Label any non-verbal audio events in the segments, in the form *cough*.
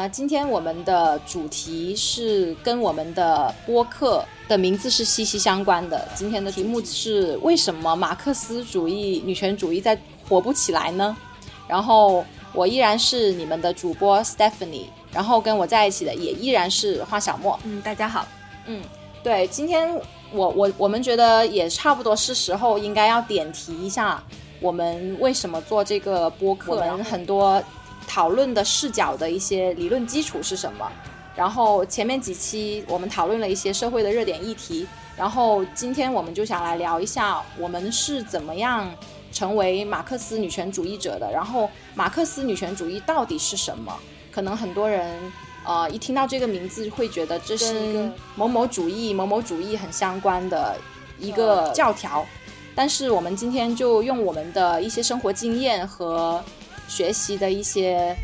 呢，今天我们的主题是跟我们的播客的名字是息息相关的。今天的题目是为什么马克思主义、女权主义在火不起来呢？然后我依然是你们的主播 Stephanie，然后跟我在一起的也依然是花小莫。嗯，大家好。嗯，对，今天我我我们觉得也差不多是时候应该要点题一下，我们为什么做这个播客，我们很多。讨论的视角的一些理论基础是什么？然后前面几期我们讨论了一些社会的热点议题，然后今天我们就想来聊一下我们是怎么样成为马克思女权主义者的。然后马克思女权主义到底是什么？可能很多人呃一听到这个名字会觉得这是一个某某主义、某某主义很相关的一个教条，但是我们今天就用我们的一些生活经验和。学习的一些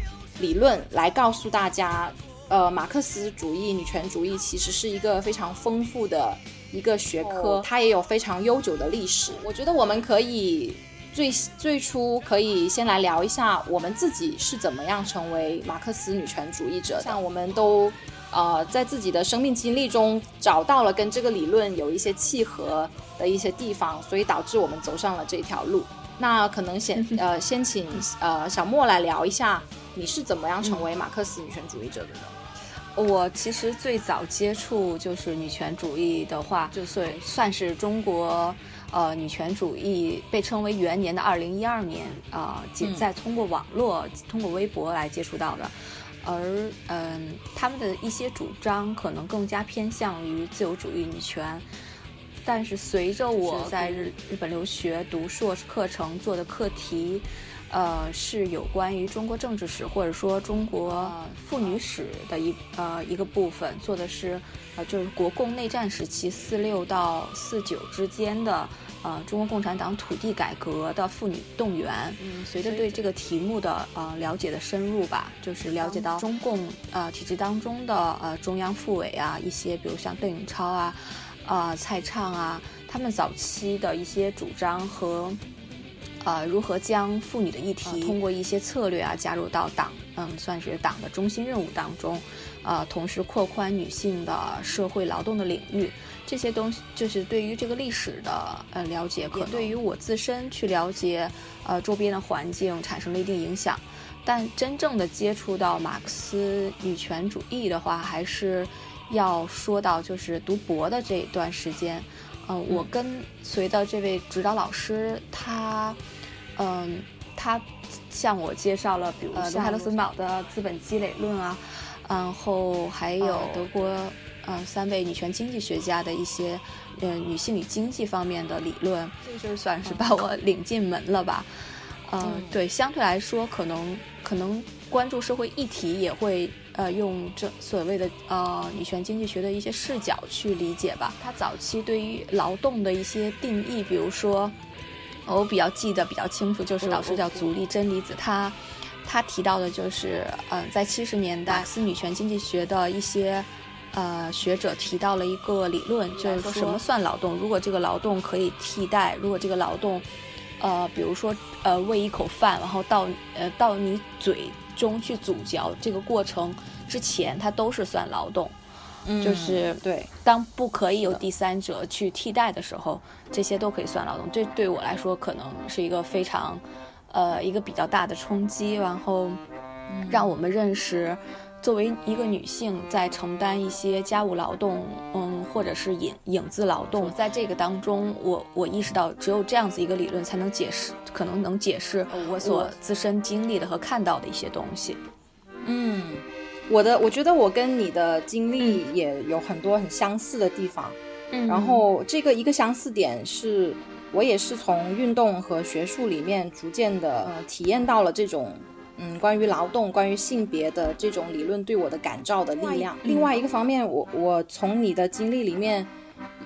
理论来告诉大家，呃，马克思主义、女权主义其实是一个非常丰富的一个学科，它也有非常悠久的历史。我觉得我们可以最最初可以先来聊一下我们自己是怎么样成为马克思女权主义者。像我们都呃在自己的生命经历中找到了跟这个理论有一些契合的一些地方，所以导致我们走上了这条路。那可能先 *laughs* 呃先请呃小莫来聊一下，你是怎么样成为马克思女权主义者的呢？我其实最早接触就是女权主义的话，就算算是中国呃女权主义被称为元年的二零一二年啊，仅在通过网络、通过微博来接触到的，而嗯他们的一些主张可能更加偏向于自由主义女权。但是随着我在日日本留学读硕士课程做的课题，呃，是有关于中国政治史或者说中国妇女史的一呃一个部分，做的是呃就是国共内战时期四六到四九之间的呃中国共产党土地改革的妇女动员。嗯，随着对这个题目的呃了解的深入吧，就是了解到中共呃体制当中的呃中央妇委啊一些，比如像邓颖超啊。啊，蔡畅啊，他们早期的一些主张和，呃，如何将妇女的议题通过一些策略啊加入到党，嗯，算是党的中心任务当中，呃，同时扩宽女性的社会劳动的领域，这些东西就是对于这个历史的呃了解，可能对于我自身去了解呃周边的环境产生了一定影响，但真正的接触到马克思女权主义的话，还是。要说到就是读博的这一段时间，嗯，我跟随的这位指导老师，他，嗯，他向我介绍了，比如像海勒森堡的资本积累论啊，然后还有德国，嗯，三位女权经济学家的一些，呃，女性与经济方面的理论，这就是算是把我领进门了吧，嗯，对，相对来说，可能可能关注社会议题也会。呃，用这所谓的呃女权经济学的一些视角去理解吧。他早期对于劳动的一些定义，比如说，我比较记得比较清楚，就是老师叫足利真理子，他他提到的就是，嗯，在七十年代，斯女权经济学的一些呃学者提到了一个理论，就是说什么算劳动？如果这个劳动可以替代，如果这个劳动，呃，比如说呃喂一口饭，然后到呃到你嘴。中去咀嚼这个过程之前，它都是算劳动，就是对。当不可以有第三者去替代的时候，这些都可以算劳动。这对我来说可能是一个非常，呃，一个比较大的冲击，然后让我们认识。作为一个女性，在承担一些家务劳动，嗯，或者是影影子劳动，在这个当中，我我意识到，只有这样子一个理论，才能解释，可能能解释我所自身经历的和看到的一些东西。嗯，我的，我觉得我跟你的经历也有很多很相似的地方。嗯，然后这个一个相似点是，我也是从运动和学术里面逐渐的呃体验到了这种。嗯，关于劳动、关于性别的这种理论对我的感召的力量。另外一个方面，我我从你的经历里面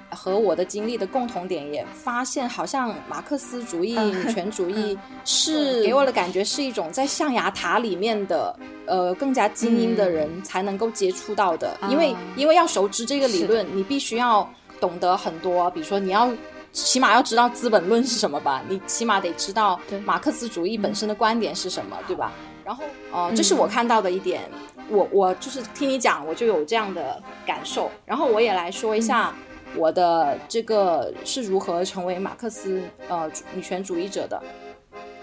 和我的经历的共同点也发现，好像马克思主义、女权主义是给我的感觉是一种在象牙塔里面的呃更加精英的人才能够接触到的。因为因为要熟知这个理论，你必须要懂得很多，比如说你要起码要知道《资本论》是什么吧？你起码得知道马克思主义本身的观点是什么，对吧？然后，呃，这是我看到的一点。我我就是听你讲，我就有这样的感受。然后我也来说一下我的这个是如何成为马克思呃女权主义者的。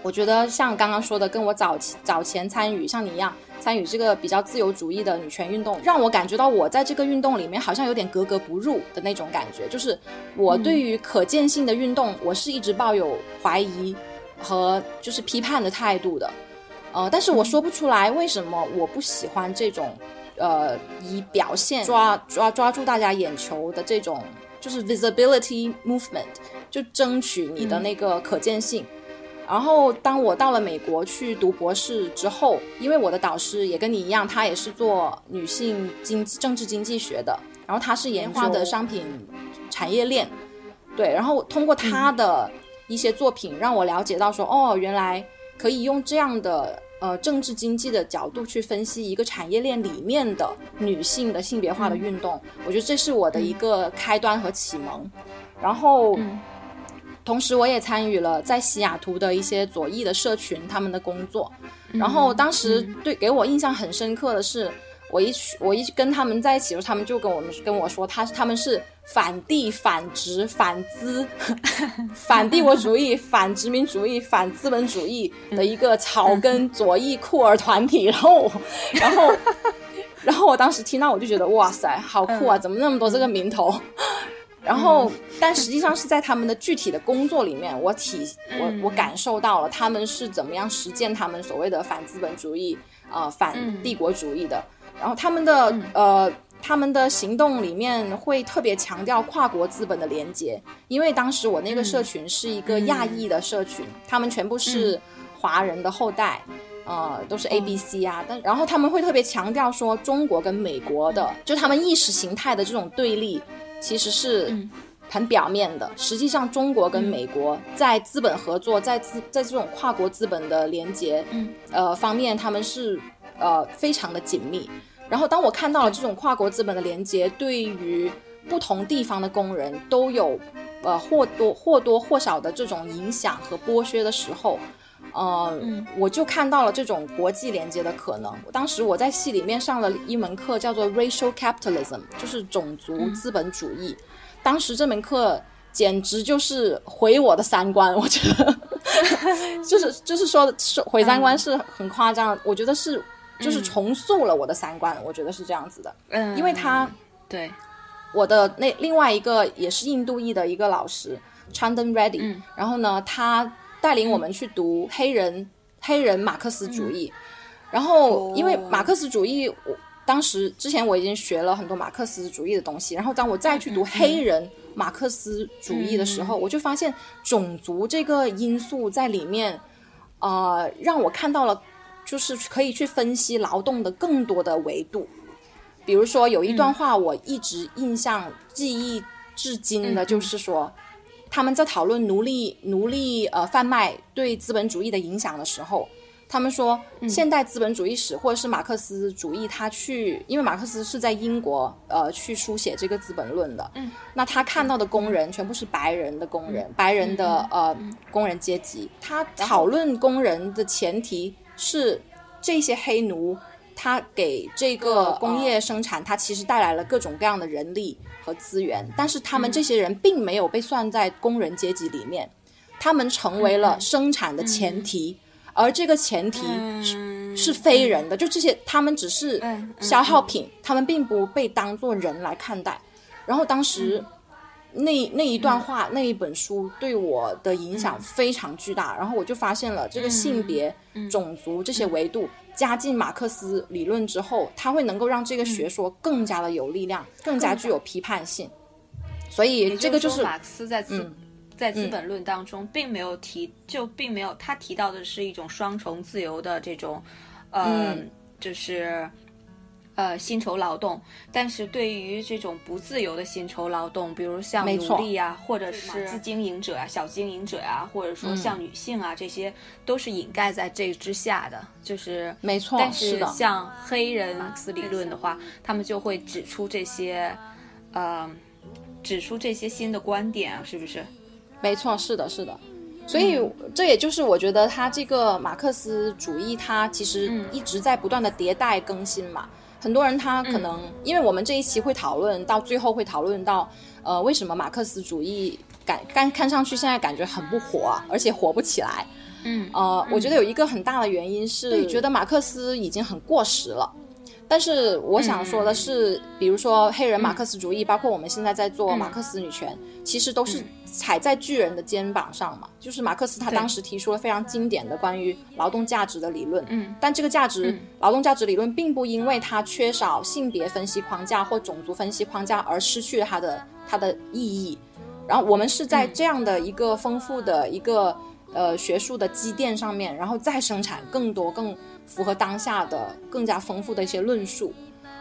我觉得像刚刚说的，跟我早早前参与像你一样参与这个比较自由主义的女权运动，让我感觉到我在这个运动里面好像有点格格不入的那种感觉。就是我对于可见性的运动，我是一直抱有怀疑和就是批判的态度的。呃，但是我说不出来为什么我不喜欢这种，呃，以表现抓抓抓住大家眼球的这种，就是 visibility movement，就争取你的那个可见性。然后当我到了美国去读博士之后，因为我的导师也跟你一样，他也是做女性经政治经济学的，然后他是研发的商品产业链，对，然后通过他的一些作品，让我了解到说，哦，原来可以用这样的。呃，政治经济的角度去分析一个产业链里面的女性的性别化的运动，我觉得这是我的一个开端和启蒙。然后，同时我也参与了在西雅图的一些左翼的社群他们的工作。然后当时对给我印象很深刻的是。我一去我一跟他们在一起的时候，他们就跟我们跟我说，他他们是反帝、反殖、反资、*laughs* 反帝国主义、反殖民主义、反资本主义的一个草根左翼酷儿团体。然后，*laughs* 然后，然后我当时听到，我就觉得哇塞，好酷啊！怎么那么多这个名头？然后，但实际上是在他们的具体的工作里面，我体我我感受到了他们是怎么样实践他们所谓的反资本主义啊、反帝国主义的。然后他们的呃，他们的行动里面会特别强调跨国资本的连接，因为当时我那个社群是一个亚裔的社群，他们全部是华人的后代，呃，都是 A B C 啊。但然后他们会特别强调说，中国跟美国的，就他们意识形态的这种对立，其实是很表面的。实际上，中国跟美国在资本合作，在资在这种跨国资本的连接，呃方面，他们是呃非常的紧密。然后，当我看到了这种跨国资本的连接，对于不同地方的工人都有，呃，或多或多或少的这种影响和剥削的时候，呃，我就看到了这种国际连接的可能。当时我在系里面上了一门课，叫做 Racial Capitalism，就是种族资本主义。当时这门课简直就是毁我的三观，我觉得，*laughs* 就是就是说说毁三观是很夸张，我觉得是。就是重塑了我的三观，我觉得是这样子的。嗯，因为他对我的那另外一个也是印度裔的一个老师 Chandan Reddy，然后呢，他带领我们去读黑人黑人马克思主义。然后因为马克思主义，我当时之前我已经学了很多马克思主义的东西，然后当我再去读黑人马克思主义的时候，我就发现种族这个因素在里面，呃，让我看到了。就是可以去分析劳动的更多的维度，比如说有一段话我一直印象记忆至今的，就是说他们在讨论奴隶奴隶呃贩卖对资本主义的影响的时候，他们说现代资本主义史或者是马克思主义，他去因为马克思是在英国呃去书写这个《资本论》的，那他看到的工人全部是白人的工人，白人的呃工人阶级，他讨论工人的前提。是这些黑奴，他给这个工业生产，他其实带来了各种各样的人力和资源，但是他们这些人并没有被算在工人阶级里面，他们成为了生产的前提，而这个前提是是非人的，就这些他们只是消耗品，他们并不被当做人来看待。然后当时那那一段话，那一本书对我的影响非常巨大，然后我就发现了这个性别。种族这些维度加进马克思理论之后，它会能够让这个学说更加的有力量，更加具有批判性。所以这个就是马克思在资在《资本论》当中并没有提，就并没有他提到的是一种双重自由的这种，嗯，就是。呃，薪酬劳动，但是对于这种不自由的薪酬劳动，比如像奴隶啊，或者是自经营者啊、小经营者啊，或者说像女性啊，这些都是掩盖在这之下的，就是没错。但是像黑人马克思理论的话，他们就会指出这些，呃，指出这些新的观点啊，是不是？没错，是的，是的。所以这也就是我觉得他这个马克思主义，它其实一直在不断的迭代更新嘛。很多人他可能，因为我们这一期会讨论到最后会讨论到，呃，为什么马克思主义感看看上去现在感觉很不火，而且火不起来。嗯，呃，我觉得有一个很大的原因是觉得马克思已经很过时了。但是我想说的是，比如说黑人马克思主义，包括我们现在在做马克思女权，其实都是踩在巨人的肩膀上嘛。就是马克思他当时提出了非常经典的关于劳动价值的理论，嗯，但这个价值劳动价值理论并不因为它缺少性别分析框架或种族分析框架而失去了它的它的意义。然后我们是在这样的一个丰富的一个呃学术的积淀上面，然后再生产更多更。符合当下的更加丰富的一些论述，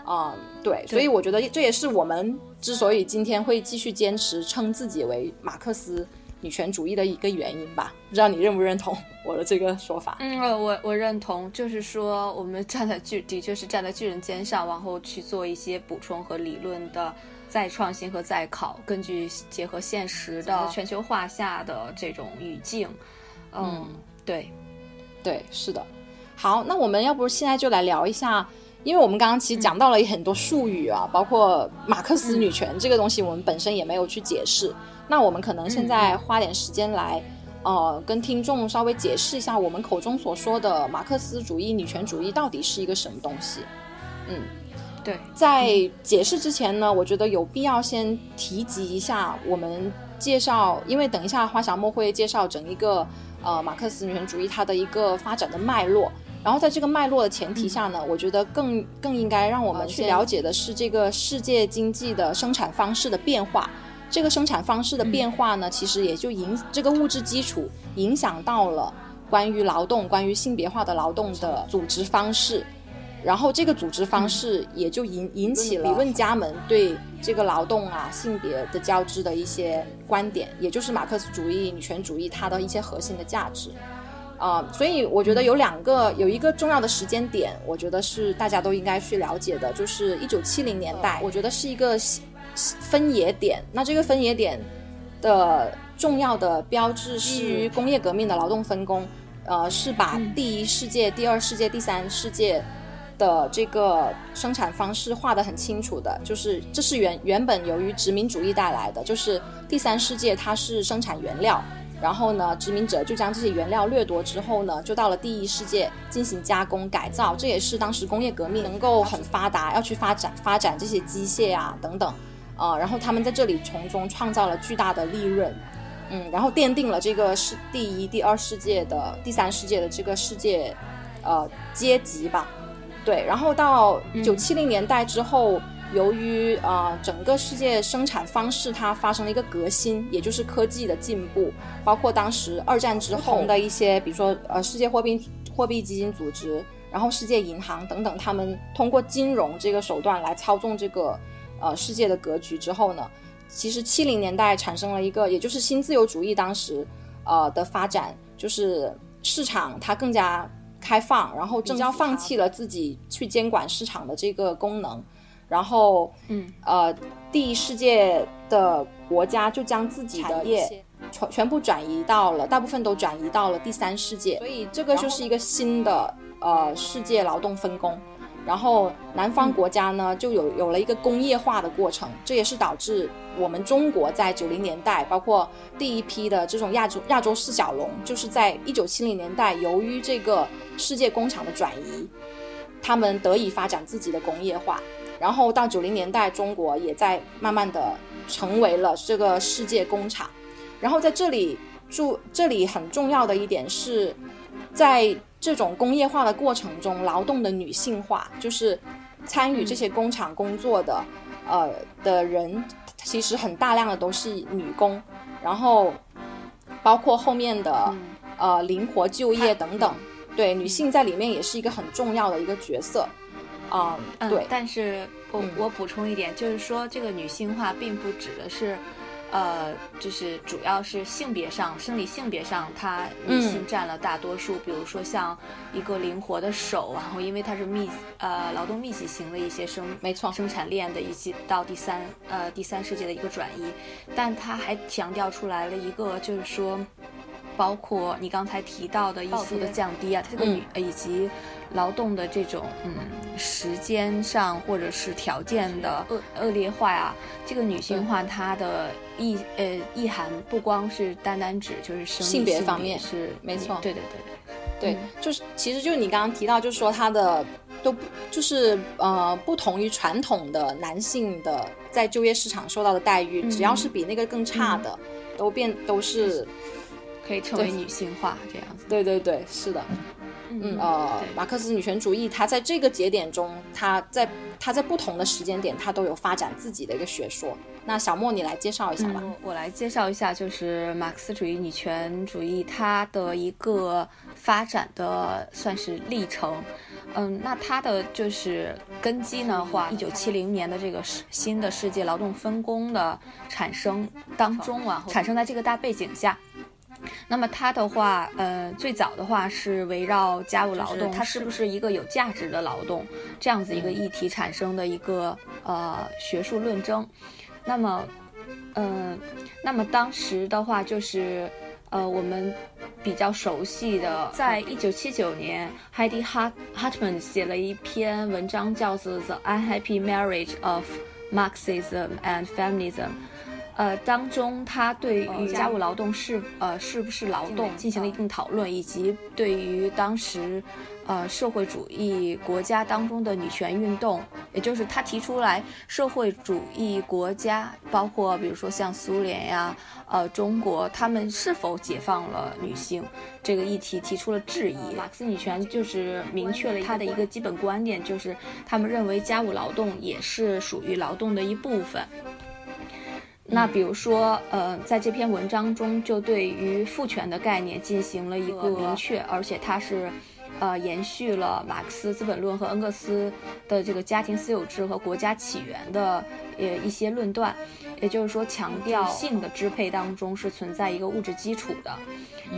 啊，对，所以我觉得这也是我们之所以今天会继续坚持称自己为马克思女权主义的一个原因吧。不知道你认不认同我的这个说法？嗯，我我认同，就是说我们站在巨的确是站在巨人肩上，然后去做一些补充和理论的再创新和再考，根据结合现实的全球化下的这种语境，嗯，对，对，是的。好，那我们要不现在就来聊一下，因为我们刚刚其实讲到了很多术语啊，包括马克思女权这个东西，我们本身也没有去解释。那我们可能现在花点时间来，呃，跟听众稍微解释一下我们口中所说的马克思主义女权主义到底是一个什么东西。嗯，对，在解释之前呢，我觉得有必要先提及一下我们介绍，因为等一下花小莫会介绍整一个呃马克思女权主义它的一个发展的脉络。然后在这个脉络的前提下呢，我觉得更更应该让我们去了解的是这个世界经济的生产方式的变化。这个生产方式的变化呢，其实也就影这个物质基础影响到了关于劳动、关于性别化的劳动的组织方式。然后这个组织方式也就引引起了理论家们对这个劳动啊、性别的交织的一些观点，也就是马克思主义女权主义它的一些核心的价值。啊，所以我觉得有两个，有一个重要的时间点，我觉得是大家都应该去了解的，就是一九七零年代，我觉得是一个分野点。那这个分野点的重要的标志是于工业革命的劳动分工，呃，是把第一世界、第二世界、第三世界的这个生产方式画得很清楚的，就是这是原原本由于殖民主义带来的，就是第三世界它是生产原料。然后呢，殖民者就将这些原料掠夺之后呢，就到了第一世界进行加工改造。这也是当时工业革命能够很发达，要去发展发展这些机械啊等等，呃，然后他们在这里从中创造了巨大的利润，嗯，然后奠定了这个是第一、第二世界的第三世界的这个世界，呃，阶级吧。对，然后到九七零年代之后。由于啊，整个世界生产方式它发生了一个革新，也就是科技的进步，包括当时二战之后的一些，比如说呃，世界货币货币基金组织，然后世界银行等等，他们通过金融这个手段来操纵这个呃世界的格局之后呢，其实七零年代产生了一个，也就是新自由主义当时呃的发展，就是市场它更加开放，然后正要放弃了自己去监管市场的这个功能。然后，嗯，呃，第一世界的国家就将自己的业全全部转移到了，大部分都转移到了第三世界，所以这个就是一个新的呃世界劳动分工。然后南方国家呢就有有了一个工业化的过程，这也是导致我们中国在九零年代，包括第一批的这种亚洲亚洲四小龙，就是在一九七零年代，由于这个世界工厂的转移，他们得以发展自己的工业化。然后到九零年代，中国也在慢慢的成为了这个世界工厂。然后在这里注，这里很重要的一点是，在这种工业化的过程中，劳动的女性化，就是参与这些工厂工作的，呃的人，其实很大量的都是女工。然后包括后面的呃灵活就业等等，对女性在里面也是一个很重要的一个角色。啊，对，但是我我补充一点，就是说这个女性化并不指的是，呃，就是主要是性别上，生理性别上，它女性占了大多数。比如说像一个灵活的手，然后因为它是密呃劳动密集型的一些生没错生产链的一些到第三呃第三世界的一个转移，但它还强调出来了一个就是说。包括你刚才提到的一些的降低啊，它这个女以及劳动的这种嗯时间上或者是条件的恶恶劣化啊，这个女性化它的意呃意涵不光是单单指就是性别方面是没错，对对对对对，就是其实就是你刚刚提到，就是说它的都就是呃不同于传统的男性的在就业市场受到的待遇，只要是比那个更差的，都变都是。可以称为女性化这样子。对对对，是的。嗯呃，马克思女权主义，它在这个节点中，它在它在不同的时间点，它都有发展自己的一个学说。那小莫，你来介绍一下吧。我来介绍一下，就是马克思主义女权主义它的一个发展的算是历程。嗯，那它的就是根基呢，话一九七零年的这个新的世界劳动分工的产生当中啊，产生在这个大背景下。那么它的话，呃，最早的话是围绕家务劳动，它是不是一个有价值的劳动这样子一个议题产生的一个呃学术论争。那么，嗯，那么当时的话就是呃我们比较熟悉的，在一九七九年，Heidi Hartman 写了一篇文章，叫做《The Unhappy Marriage of Marxism and Feminism》。呃，当中他对于家务劳动是呃是不是劳动进行了一定讨论，以及对于当时，呃社会主义国家当中的女权运动，也就是他提出来社会主义国家，包括比如说像苏联呀，呃中国，他们是否解放了女性这个议题提出了质疑。马克思女权就是明确了他的一个基本观点，就是他们认为家务劳动也是属于劳动的一部分。那比如说，呃，在这篇文章中，就对于父权的概念进行了一个明确，而且它是，呃，延续了马克思《资本论》和恩格斯的这个家庭私有制和国家起源的呃一些论断。也就是说，强调性的支配当中是存在一个物质基础的。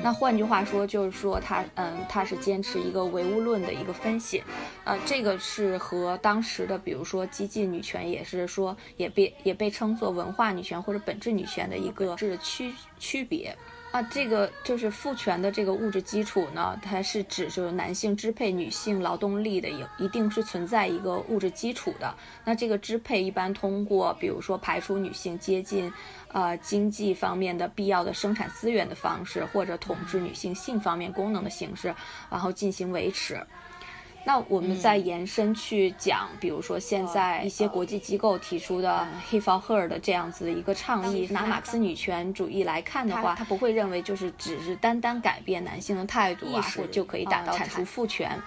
那换句话说，就是说他，嗯，他是坚持一个唯物论的一个分析。呃，这个是和当时的，比如说激进女权，也是说也被也被称作文化女权或者本质女权的一个是区区别。啊，这个就是父权的这个物质基础呢，它是指就是男性支配女性劳动力的，有一定是存在一个物质基础的。那这个支配一般通过，比如说排除女性接近，呃经济方面的必要的生产资源的方式，或者统治女性性方面功能的形式，然后进行维持。那我们再延伸去讲，比如说现在一些国际机构提出的 “He for Her” 的这样子的一个倡议，拿马克思女权主义来看的话，他不会认为就是只是单单改变男性的态度啊，就可以达到铲除父权。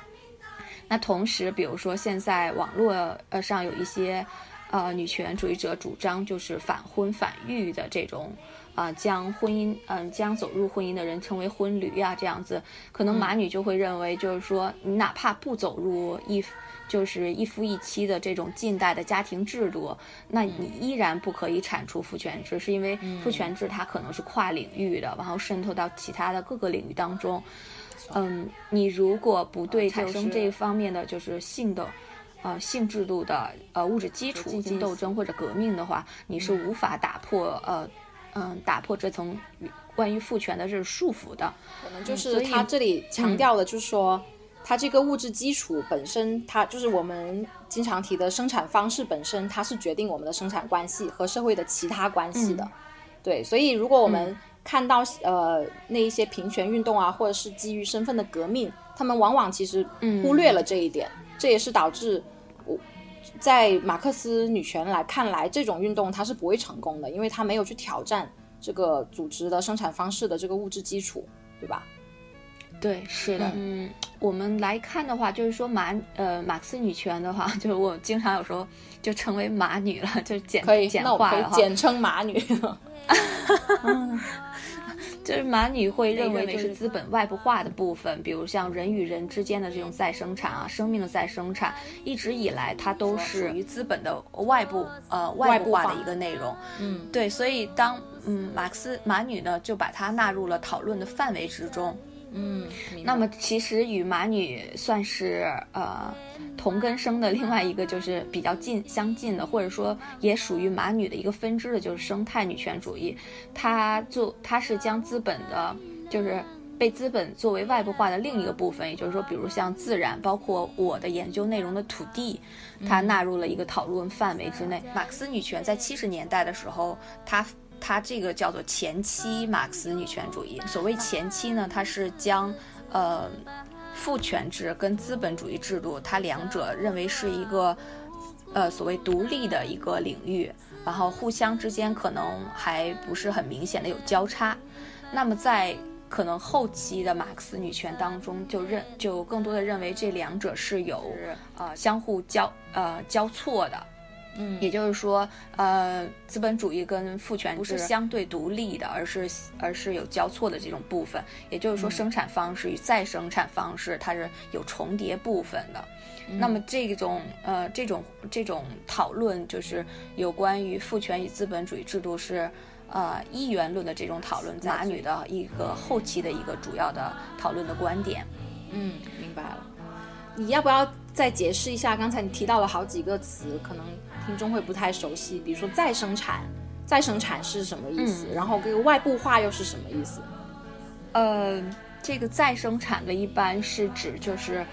那同时，比如说现在网络呃上有一些呃女权主义者主张就是反婚反育的这种。啊，将婚姻，嗯，将走入婚姻的人称为婚驴啊，这样子，可能马女就会认为，就是说，你哪怕不走入一，就是一夫一妻的这种近代的家庭制度，那你依然不可以铲除父权制，是因为父权制它可能是跨领域的，然后渗透到其他的各个领域当中。嗯，你如果不对产生这一方面的就是性的，呃，性制度的呃物质基础进行斗争或者革命的话，你是无法打破呃。嗯，打破这层关于父权的这种束缚的，可能就是他这里强调的，就是说，他这个物质基础本身，它就是我们经常提的生产方式本身，它是决定我们的生产关系和社会的其他关系的。对，所以如果我们看到呃那一些平权运动啊，或者是基于身份的革命，他们往往其实忽略了这一点，这也是导致我。在马克思女权来看来，这种运动它是不会成功的，因为它没有去挑战这个组织的生产方式的这个物质基础，对吧？对，是的。嗯，我们来看的话，就是说马呃马克思女权的话，*laughs* 就是我经常有时候就称为马女了，就是简可以简化了简称马女。*laughs* *laughs* 就是马女会认为是资本外部化的部分，比如像人与人之间的这种再生产啊，生命的再生产，一直以来它都是属于资本的外部呃外部化的一个内容。嗯，对，所以当嗯，马克思马女呢就把它纳入了讨论的范围之中。嗯，那么其实与马女算是呃同根生的另外一个就是比较近相近的，或者说也属于马女的一个分支的，就是生态女权主义。它做它是将资本的，就是被资本作为外部化的另一个部分，也就是说，比如像自然，包括我的研究内容的土地，它纳入了一个讨论范围之内。马克思女权在七十年代的时候，它。它这个叫做前期马克思女权主义。所谓前期呢，它是将呃父权制跟资本主义制度，它两者认为是一个呃所谓独立的一个领域，然后互相之间可能还不是很明显的有交叉。那么在可能后期的马克思女权当中，就认就更多的认为这两者是有呃相互交呃交错的。嗯，也就是说，呃，资本主义跟父权不是相对独立的，而是而是有交错的这种部分。也就是说，生产方式与再生产方式它是有重叠部分的。那么这种呃这种这种讨论就是有关于父权与资本主义制度是呃一元论的这种讨论，男女的一个后期的一个主要的讨论的观点。嗯，明白了。你要不要再解释一下？刚才你提到了好几个词，可能。听众会不太熟悉，比如说再生产，再生产是什么意思？然后这个外部化又是什么意思？呃，这个再生产的一般是指就是，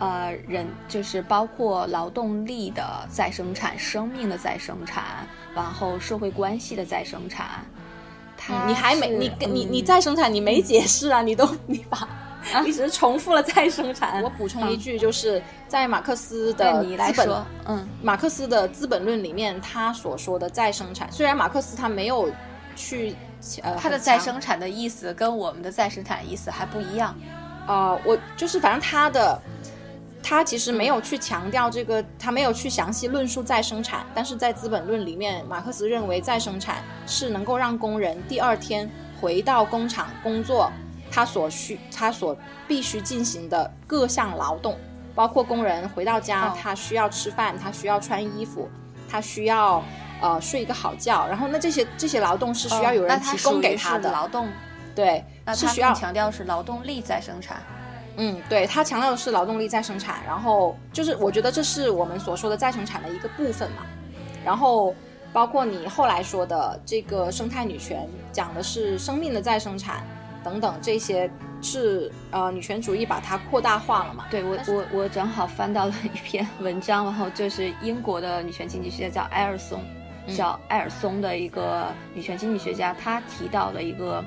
呃，人就是包括劳动力的再生产、生命的再生产，然后社会关系的再生产。你还没你你你再生产你没解释啊？你都你把。一直重复了再生产。我补充一句，就是在马克思的资本，嗯，马克思的《资本论》里面，他所说的再生产，虽然马克思他没有去，呃，他的再生产的意思跟我们的再生产意思还不一样。啊，我就是反正他的，他其实没有去强调这个，他没有去详细论述再生产，但是在《资本论》里面，马克思认为再生产是能够让工人第二天回到工厂工作。他所需，他所必须进行的各项劳动，包括工人回到家，他需要吃饭，他需要穿衣服，他需要呃睡一个好觉。然后，那这些这些劳动是需要有人提供给他的劳动，对，是需要强调是劳动力在生产。嗯，对他强调的是劳动力在生产。然后就是，我觉得这是我们所说的再生产的一个部分嘛。然后，包括你后来说的这个生态女权，讲的是生命的再生产。等等，这些是呃女权主义把它扩大化了嘛？对我我我正好翻到了一篇文章，然后就是英国的女权经济学家叫埃尔松，叫埃尔松的一个女权经济学家，她提到了一个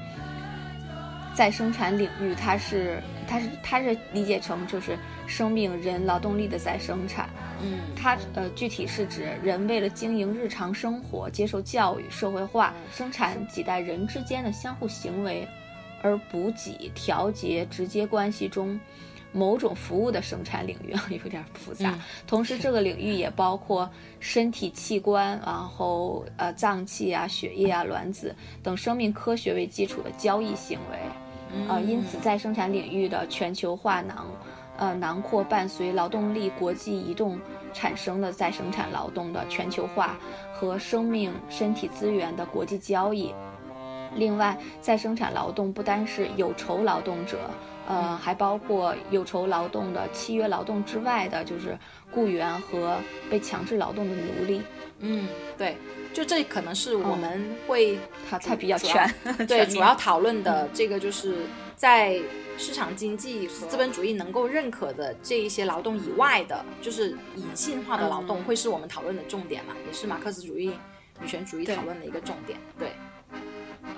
在生产领域，它是它是它是理解成就是生命人劳动力的再生产。嗯，它呃具体是指人为了经营日常生活、接受教育、社会化、生产几代人之间的相互行为。而补给、调节直接关系中某种服务的生产领域啊，*laughs* 有点复杂。同时，这个领域也包括身体器官，然后呃脏器啊、血液啊、卵子等生命科学为基础的交易行为啊。因此，在生产领域的全球化囊呃囊括伴随劳动力国际移动产生的再生产劳动的全球化和生命身体资源的国际交易。另外，再生产劳动不单是有酬劳动者，呃，还包括有酬劳动的契约劳动之外的，就是雇员和被强制劳动的奴隶。嗯，对，就这可能是我们会它它比较全，*laughs* 对，主要讨论的这个就是在市场经济资本主义能够认可的这一些劳动以外的，就是隐性化的劳动，会是我们讨论的重点嘛，也是马克思主义女权主义讨论的一个重点，对。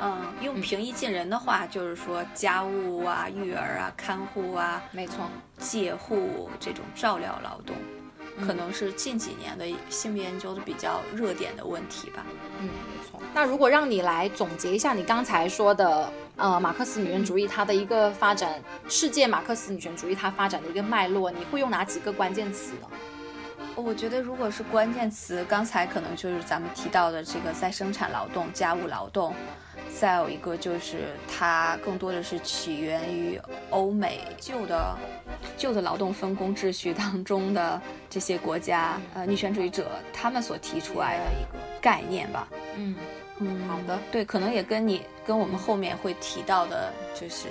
嗯，用平易近人的话，就是说家务啊、育儿啊、看护啊，没错，介护这种照料劳动，可能是近几年的性别研究的比较热点的问题吧。嗯，没错。那如果让你来总结一下你刚才说的，呃，马克思女权主义它的一个发展，世界马克思女权主义它发展的一个脉络，你会用哪几个关键词呢？我觉得，如果是关键词，刚才可能就是咱们提到的这个再生产劳动、家务劳动，再有一个就是它更多的是起源于欧美旧的旧的劳动分工秩序当中的这些国家，呃，女权主义者他们所提出来的一个概念吧。嗯嗯，好的，对，可能也跟你跟我们后面会提到的，就是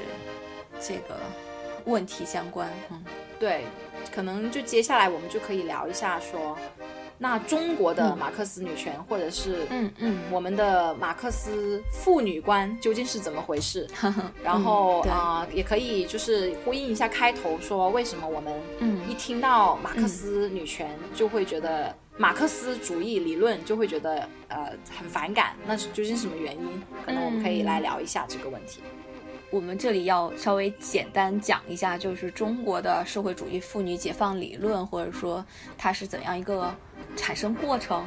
这个问题相关。嗯，对，可能就接下来我们就可以聊一下说。那中国的马克思女权，或者是嗯嗯，我们的马克思妇女观究竟是怎么回事？*laughs* 然后啊，也可以就是呼应一下开头说，为什么我们一听到马克思女权就会觉得马克思主义理论就会觉得呃很反感？那是究竟什么原因？可能我们可以来聊一下这个问题。我们这里要稍微简单讲一下，就是中国的社会主义妇女解放理论，或者说它是怎样一个产生过程。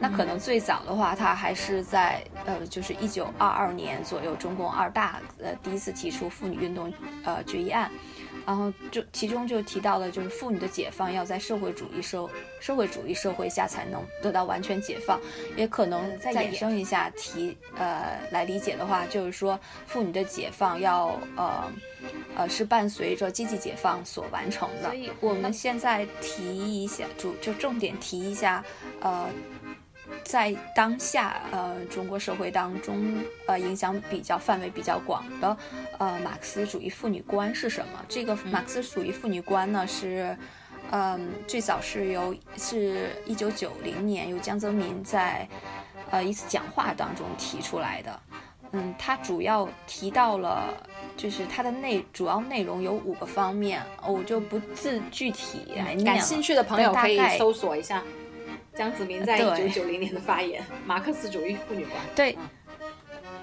那可能最早的话，它还是在呃，就是一九二二年左右，中共二大呃第一次提出妇女运动呃决议案。然后就其中就提到了，就是妇女的解放要在社会主义社社会主义社会下才能得到完全解放，也可能再衍生一下提呃来理解的话，就是说妇女的解放要呃呃是伴随着阶级解放所完成的。所以我们现在提一下，主就重点提一下呃。在当下，呃，中国社会当中，呃，影响比较范围比较广的，呃，马克思主义妇女观是什么？这个马克思主义妇女观呢，是，嗯，最早是由是一九九零年由江泽民在，呃，一次讲话当中提出来的。嗯，他主要提到了，就是它的内主要内容有五个方面，我就不自具体来念感兴趣的朋友可以搜索一下。江泽民在一九九零年的发言，马克思主义妇女观。对，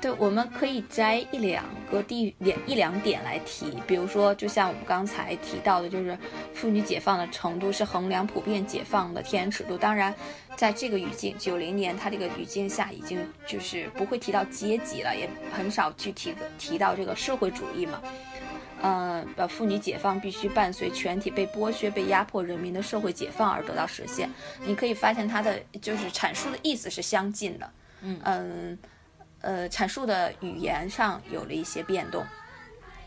对，我们可以摘一两个地点一两点来提，比如说，就像我们刚才提到的，就是妇女解放的程度是衡量普遍解放的天然尺度。当然，在这个语境，九零年它这个语境下，已经就是不会提到阶级了，也很少去提提到这个社会主义嘛。嗯，呃，妇女解放必须伴随全体被剥削、被压迫人民的社会解放而得到实现。你可以发现，它的就是阐述的意思是相近的。嗯嗯，呃，阐述的语言上有了一些变动。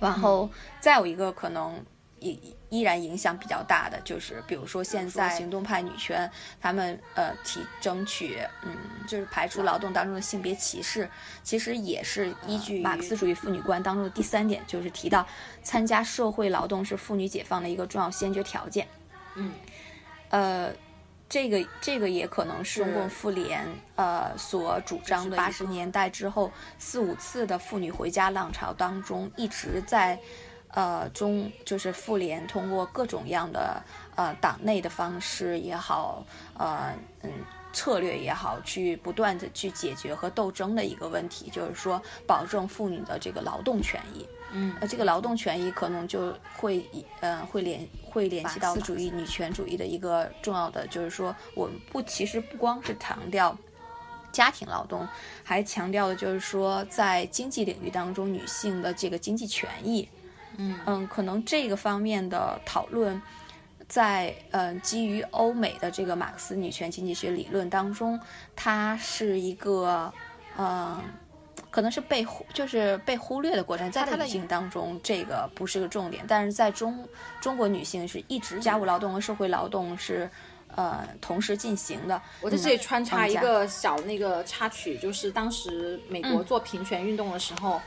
然后再有一个可能。依依然影响比较大的就是，比如说现在行动派女权，他们呃提争取，嗯，就是排除劳动当中的性别歧视，其实也是依据马克思主义妇女观当中的第三点，就是提到参加社会劳动是妇女解放的一个重要先决条件。嗯，呃，这个这个也可能是中共妇联呃所主张的八十年代之后四五次的妇女回家浪潮当中一直在。呃，中就是妇联通过各种样的呃党内的方式也好，呃嗯策略也好，去不断的去解决和斗争的一个问题，就是说保证妇女的这个劳动权益。嗯，呃这个劳动权益可能就会呃会联会联系到主义女权主义的一个重要的，就是说我们不其实不光是强调家庭劳动，还强调的就是说在经济领域当中女性的这个经济权益。嗯嗯，可能这个方面的讨论，在呃基于欧美的这个马克思女权经济学理论当中，它是一个呃，可能是被忽就是被忽略的过程。在它的语境当中，这个不是个重点，但是在中中国女性是一直家务劳动和社会劳动是呃同时进行的。我在这里穿插一个小那个插曲，就是当时美国做平权运动的时候。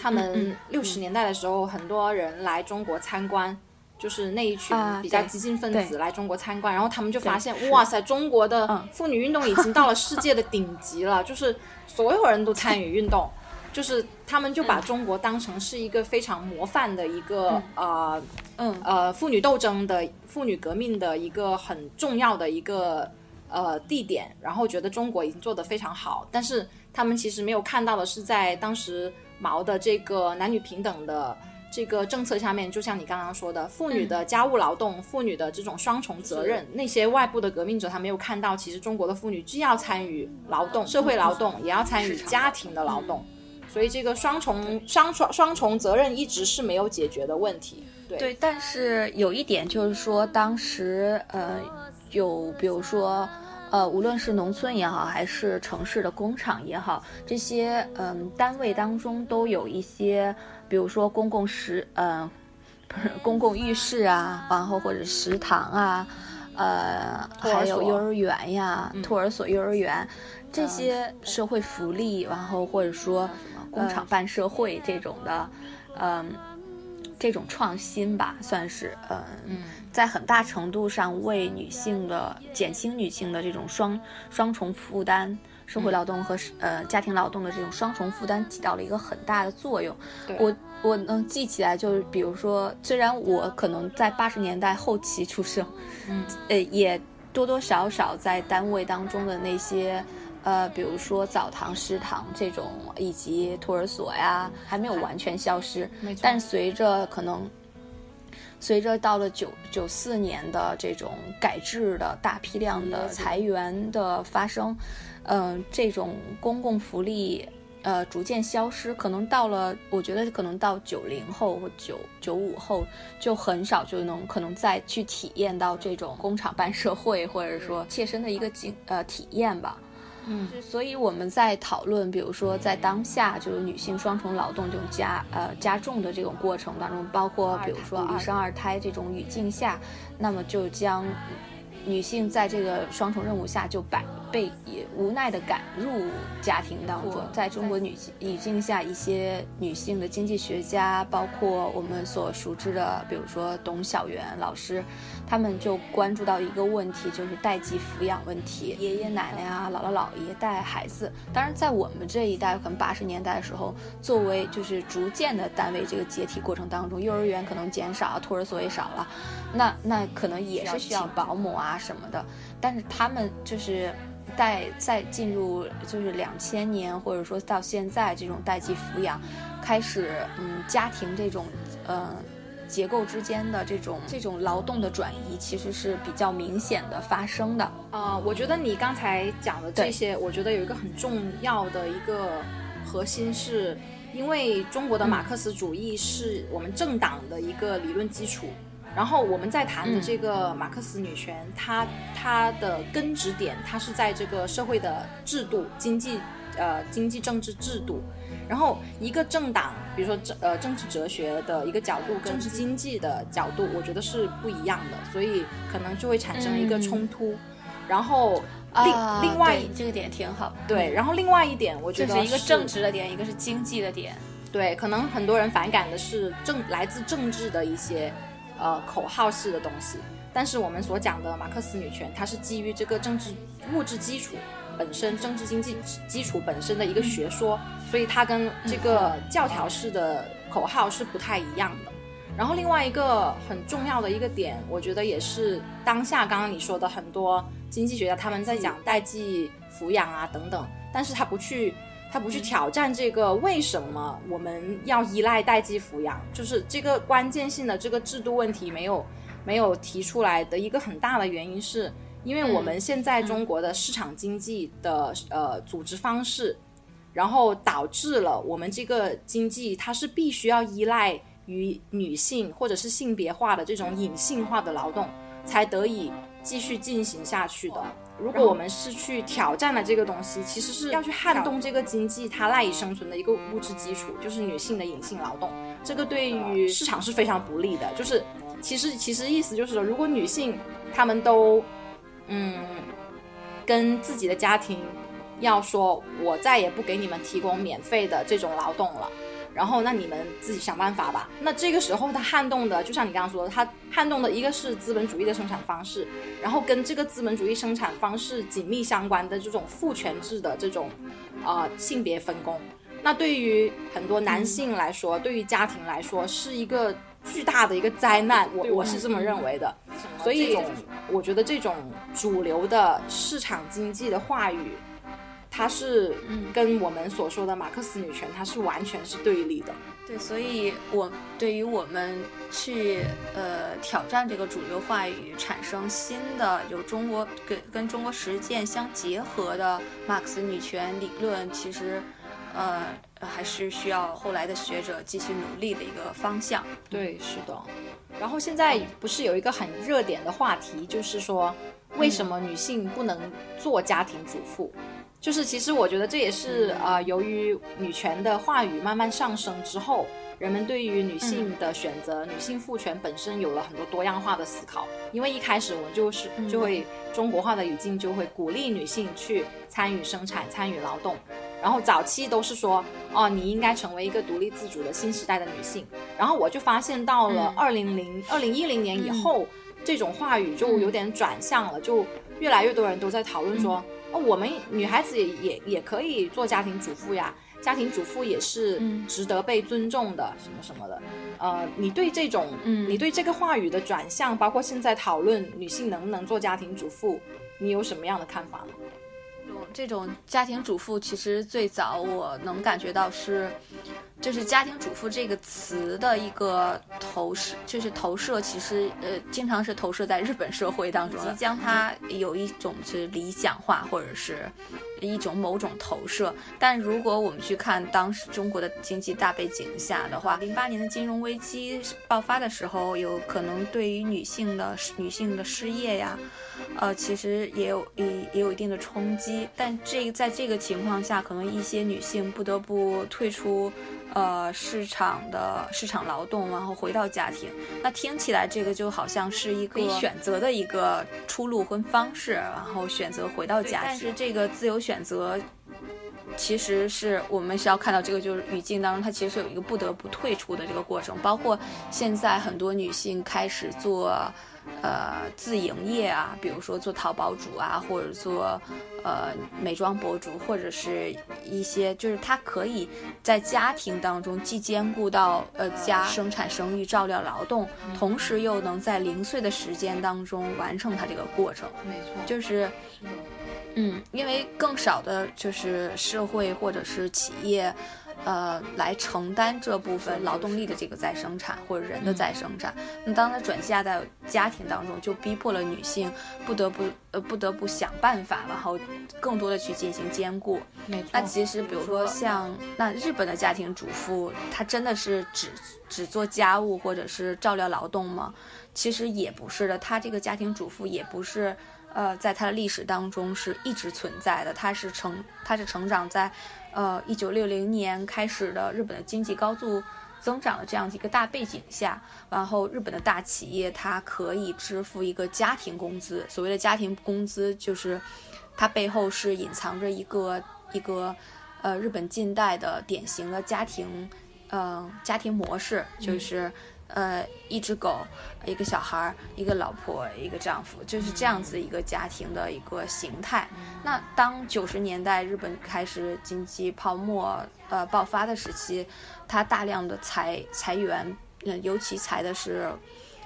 他们六十年代的时候，很多人来中国参观，就是那一群比较激进分子来中国参观，然后他们就发现，哇塞，中国的妇女运动已经到了世界的顶级了，就是所有人都参与运动，就是他们就把中国当成是一个非常模范的一个呃，嗯呃妇女斗争的妇女革命的一个很重要的一个呃地点，然后觉得中国已经做得非常好，但是他们其实没有看到的是在当时。毛的这个男女平等的这个政策下面，就像你刚刚说的，妇女的家务劳动，妇女的这种双重责任，那些外部的革命者他没有看到，其实中国的妇女既要参与劳动、社会劳动，也要参与家庭的劳动，所以这个双重双双双重责任一直是没有解决的问题。对，但是有一点就是说，当时呃，有比如说。呃，无论是农村也好，还是城市的工厂也好，这些嗯单位当中都有一些，比如说公共食，呃，不是公共浴室啊，然后或者食堂啊，呃，还有幼儿园呀、托儿所、幼儿园这些社会福利，然后或者说工厂办社会这种的，嗯，这种创新吧，算是嗯，在很大程度上为女性的减轻女性的这种双双重负担。社会劳动和呃家庭劳动的这种双重负担起到了一个很大的作用。我我能记起来，就是比如说，虽然我可能在八十年代后期出生，嗯，呃，也多多少少在单位当中的那些呃，比如说澡堂、食堂这种，以及托儿所呀，还没有完全消失。但随着可能随着到了九九四年的这种改制的大批量的裁员的发生。嗯，这种公共福利，呃，逐渐消失，可能到了，我觉得可能到九零后或九九五后，就很少就能可能再去体验到这种工厂办社会，或者说切身的一个经呃体验吧。嗯，所以我们在讨论，比如说在当下就是女性双重劳动这种加呃加重的这种过程当中，包括比如说二生二胎这种语境下，那么就将。女性在这个双重任务下就百被也无奈的赶入家庭当中。在中国女语境下，一些女性的经济学家，包括我们所熟知的，比如说董晓媛老师，他们就关注到一个问题，就是代际抚养问题。爷爷奶奶啊，姥姥姥爷带孩子。当然，在我们这一代，可能八十年代的时候，作为就是逐渐的单位这个解体过程当中，幼儿园可能减少，托儿所也少了。那那可能也是需要保姆啊什么的，但是他们就是带再进入就是两千年或者说到现在这种代际抚养，开始嗯家庭这种呃结构之间的这种这种劳动的转移，其实是比较明显的发生的啊。我觉得你刚才讲的这些，我觉得有一个很重要的一个核心是，因为中国的马克思主义是我们政党的一个理论基础。然后我们在谈的这个马克思女权，它它的根植点，它是在这个社会的制度、经济呃经济政治制度。然后一个政党，比如说政呃政治哲学的一个角度，政治经济的角度，我觉得是不一样的，所以可能就会产生一个冲突。然后另另外这个点挺好，对。然后另外一点，我觉得是一个政治的点，一个是经济的点。对，可能很多人反感的是政来自政治的一些。呃，口号式的东西，但是我们所讲的马克思女权，它是基于这个政治物质基础本身、政治经济基础本身的一个学说，所以它跟这个教条式的口号是不太一样的。然后另外一个很重要的一个点，我觉得也是当下刚刚你说的很多经济学家他们在讲代际抚养啊等等，但是他不去。他不去挑战这个为什么我们要依赖代际抚养，就是这个关键性的这个制度问题没有没有提出来的一个很大的原因，是因为我们现在中国的市场经济的呃组织方式，然后导致了我们这个经济它是必须要依赖于女性或者是性别化的这种隐性化的劳动，才得以继续进行下去的。如果我们是去挑战了这个东西，其实是要去撼动这个经济它赖以生存的一个物质基础，就是女性的隐性劳动。这个对于市场是非常不利的。就是其实其实意思就是说，如果女性她们都嗯跟自己的家庭要说，我再也不给你们提供免费的这种劳动了。然后，那你们自己想办法吧。那这个时候，它撼动的，就像你刚刚说的，它撼动的一个是资本主义的生产方式，然后跟这个资本主义生产方式紧密相关的这种父权制的这种，呃，性别分工。那对于很多男性来说，对于家庭来说，是一个巨大的一个灾难。我我是这么认为的。所以，我觉得这种主流的市场经济的话语。它是跟我们所说的马克思女权，它是完全是对立的。对，所以我对于我们去呃挑战这个主流话语，产生新的有中国跟跟中国实践相结合的马克思女权理论，其实呃还是需要后来的学者继续努力的一个方向。对，是的。然后现在不是有一个很热点的话题，就是说为什么女性不能做家庭主妇？就是，其实我觉得这也是呃，由于女权的话语慢慢上升之后，人们对于女性的选择、女性赋权本身有了很多多样化的思考。因为一开始我们就是就会中国化的语境就会鼓励女性去参与生产、参与劳动。然后早期都是说，哦，你应该成为一个独立自主的新时代的女性。然后我就发现到了二零零二零一零年以后，这种话语就有点转向了，就越来越多人都在讨论说，哦，我们女孩子也也也可以做家庭主妇呀，家庭主妇也是值得被尊重的，什么什么的。呃，你对这种，你对这个话语的转向，包括现在讨论女性能不能做家庭主妇，你有什么样的看法呢？这种家庭主妇其实最早我能感觉到是，就是家庭主妇这个词的一个投射，就是投射，其实呃经常是投射在日本社会当中，将它有一种是理想化或者是一种某种投射。但如果我们去看当时中国的经济大背景下的话，零八年的金融危机爆发的时候，有可能对于女性的女性的失业呀。呃，其实也有也也有一定的冲击，但这在这个情况下，可能一些女性不得不退出呃市场的市场劳动，然后回到家庭。那听起来这个就好像是一个选择的一个出路和方式，然后选择回到家庭。但是这个自由选择，其实是我们是要看到这个就是语境当中，它其实有一个不得不退出的这个过程。包括现在很多女性开始做。呃，自营业啊，比如说做淘宝主啊，或者做呃美妆博主，或者是一些就是他可以在家庭当中既兼顾到呃家生产生育、照料劳动，同时又能在零碎的时间当中完成他这个过程。没错，就是，嗯，因为更少的就是社会或者是企业。呃，来承担这部分劳动力的这个再生产或者人的再生产，那当它转嫁到家庭当中，就逼迫了女性不得不呃不得不想办法，然后更多的去进行兼顾。没错。那其实比如说像那日本的家庭主妇，她真的是只只做家务或者是照料劳动吗？其实也不是的，她这个家庭主妇也不是。呃，在它的历史当中是一直存在的。它是成，它是成长在，呃，一九六零年开始的日本的经济高速增长的这样一个大背景下，然后日本的大企业它可以支付一个家庭工资。所谓的家庭工资，就是它背后是隐藏着一个一个，呃，日本近代的典型的家庭，呃，家庭模式，就是。呃，一只狗，一个小孩儿，一个老婆，一个丈夫，就是这样子一个家庭的一个形态。那当九十年代日本开始经济泡沫呃爆发的时期，他大量的裁裁员，嗯，尤其裁的是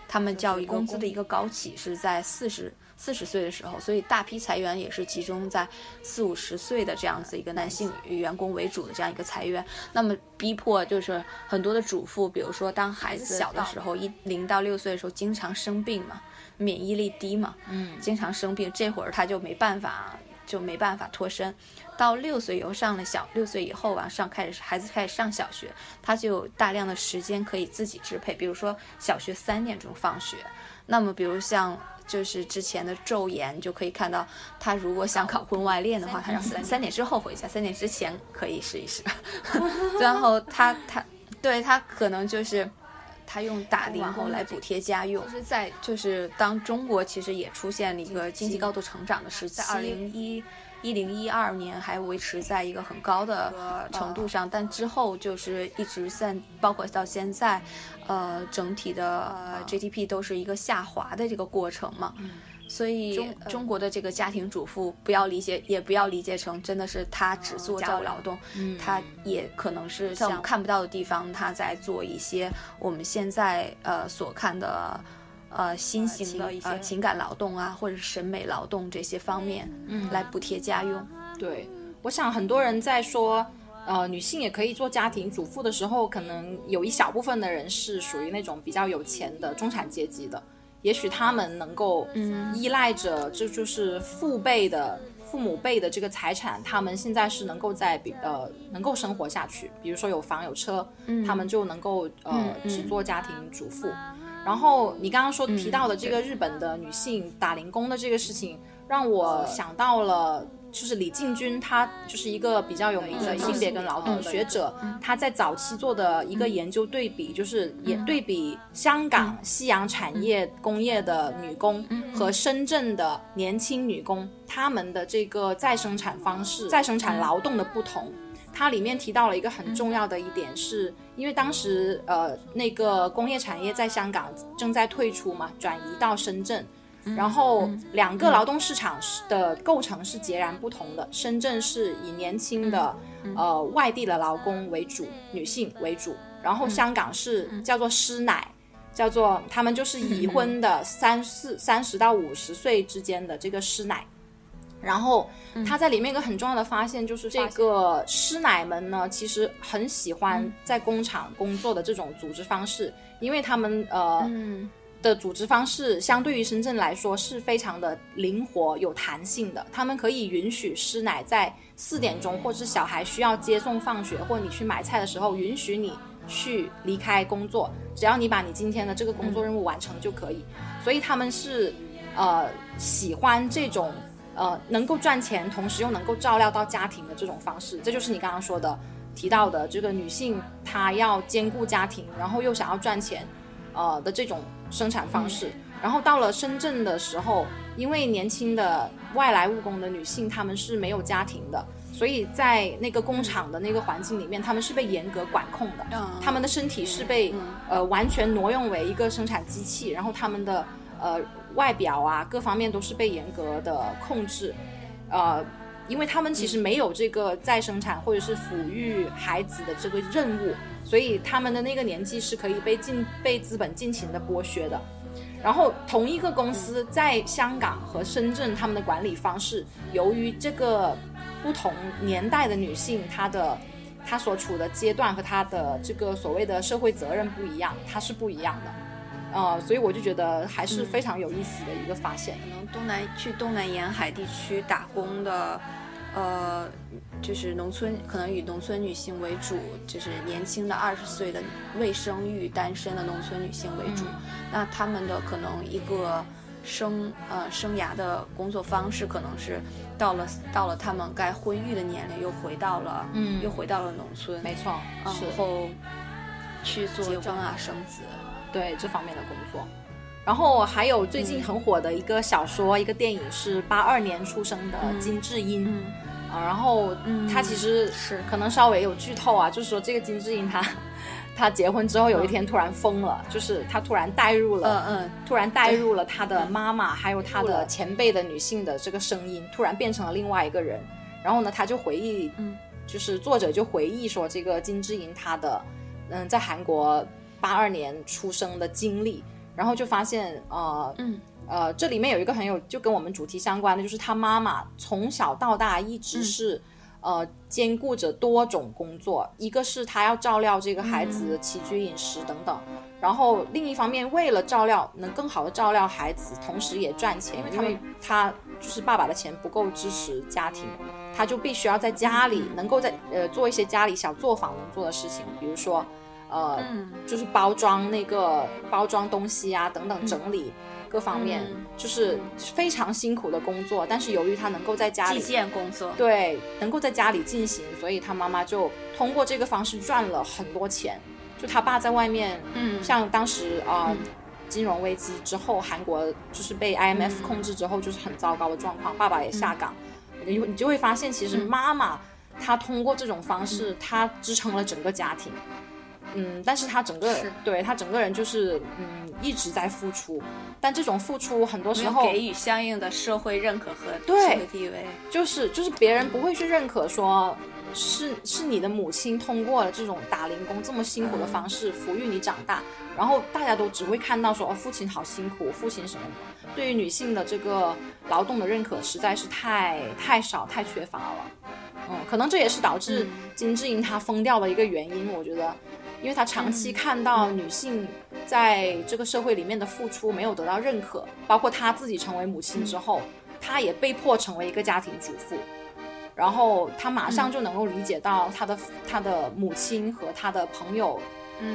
他们教育工资的一个高企，是在四十。四十岁的时候，所以大批裁员也是集中在四五十岁的这样子一个男性员工为主的这样一个裁员，那么逼迫就是很多的主妇，比如说当孩子小的时候，一零到六岁的时候经常生病嘛，免疫力低嘛，嗯，经常生病，这会儿他就没办法就没办法脱身，到六岁以后上了小六岁以后往上开始孩子开始上小学，他就有大量的时间可以自己支配，比如说小学三点钟放学，那么比如像。就是之前的昼颜就可以看到，他如果想考婚外恋的话，他让三三点之后回家，三点之前可以试一试。*laughs* 然后他他对他可能就是他用打零工来补贴家用。就是在就是当中国其实也出现了一个经济高度成长的时期，在二零一。一零一二年还维持在一个很高的程度上，但之后就是一直现，包括到现在，呃，整体的 GDP 都是一个下滑的这个过程嘛。所以中中国的这个家庭主妇不要理解，也不要理解成真的是她只做家务劳动，她也可能是像看不到的地方，她在做一些我们现在呃所看的。呃，新型的一些情感劳动啊，或者是审美劳动这些方面，嗯，来补贴家用。对，我想很多人在说，呃，女性也可以做家庭主妇的时候，可能有一小部分的人是属于那种比较有钱的中产阶级的，也许他们能够，嗯，依赖着这就是父辈的父母辈的这个财产，他们现在是能够在比呃能够生活下去，比如说有房有车，嗯，他们就能够呃只做家庭主妇。然后你刚刚说提到的这个日本的女性打零工的这个事情，让我想到了就是李进军，他就是一个比较有名的性别跟劳动学者，他在早期做的一个研究对比，就是也对比香港夕阳产业工业的女工和深圳的年轻女工，她们的这个再生产方式、再生产劳动的不同。它里面提到了一个很重要的一点，是因为当时呃那个工业产业在香港正在退出嘛，转移到深圳。然后两个劳动市场的构成是截然不同的。深圳是以年轻的呃外地的劳工为主，女性为主。然后香港是叫做师奶，叫做他们就是已婚的三四三十到五十岁之间的这个师奶。然后他在里面一个很重要的发现就是这个师奶们呢，其实很喜欢在工厂工作的这种组织方式，因为他们呃。的组织方式相对于深圳来说是非常的灵活有弹性的，他们可以允许师奶在四点钟，或者是小孩需要接送放学，或者你去买菜的时候，允许你去离开工作，只要你把你今天的这个工作任务完成就可以。所以他们是呃喜欢这种呃能够赚钱，同时又能够照料到家庭的这种方式。这就是你刚刚说的提到的这个女性她要兼顾家庭，然后又想要赚钱，呃的这种。生产方式，然后到了深圳的时候，因为年轻的外来务工的女性，她们是没有家庭的，所以在那个工厂的那个环境里面，她们是被严格管控的，她们的身体是被呃完全挪用为一个生产机器，然后她们的呃外表啊各方面都是被严格的控制，呃，因为他们其实没有这个再生产或者是抚育孩子的这个任务。所以他们的那个年纪是可以被尽被资本尽情的剥削的，然后同一个公司在香港和深圳，他们的管理方式由于这个不同年代的女性，她的她所处的阶段和她的这个所谓的社会责任不一样，它是不一样的，呃，所以我就觉得还是非常有意思的一个发现。可能东南去东南沿海地区打工的。呃，就是农村可能以农村女性为主，就是年轻的二十岁的未生育、单身的农村女性为主。那他们的可能一个生呃生涯的工作方式，可能是到了到了他们该婚育的年龄，又回到了嗯，又回到了农村。没错，然后去做结婚啊、生子，对这方面的工作。然后还有最近很火的一个小说、一个电影是八二年出生的金智英。啊，然后他其实是。可能稍微有剧透啊，就是说这个金智英她，她结婚之后有一天突然疯了，就是她突然带入了，嗯嗯，突然带入了她的妈妈，还有她的前辈的女性的这个声音，突然变成了另外一个人。然后呢，她就回忆，嗯，就是作者就回忆说这个金智英她的，嗯，在韩国八二年出生的经历，然后就发现，呃，嗯。呃，这里面有一个很有就跟我们主题相关的，就是他妈妈从小到大一直是，呃，兼顾着多种工作，一个是他要照料这个孩子的起居饮食等等，然后另一方面为了照料能更好的照料孩子，同时也赚钱，因为他们他就是爸爸的钱不够支持家庭，他就必须要在家里能够在呃做一些家里小作坊能做的事情，比如说，呃，就是包装那个包装东西啊等等整理。各方面就是非常辛苦的工作，但是由于他能够在家里，工作对，能够在家里进行，所以他妈妈就通过这个方式赚了很多钱。就他爸在外面，嗯，像当时啊，金融危机之后，韩国就是被 IMF 控制之后，就是很糟糕的状况，爸爸也下岗，你你就会发现，其实妈妈她通过这种方式，她支撑了整个家庭。嗯，但是他整个对他整个人就是嗯一直在付出，但这种付出很多时候给予相应的社会认可和社会地位，就是就是别人不会去认可说，是是你的母亲通过了这种打零工这么辛苦的方式抚育你长大，然后大家都只会看到说哦父亲好辛苦，父亲什么的，对于女性的这个劳动的认可实在是太太少太缺乏了，嗯，可能这也是导致金智英她疯掉的一个原因，我觉得。因为他长期看到女性在这个社会里面的付出没有得到认可，包括他自己成为母亲之后，他也被迫成为一个家庭主妇，然后他马上就能够理解到他的他的母亲和他的朋友，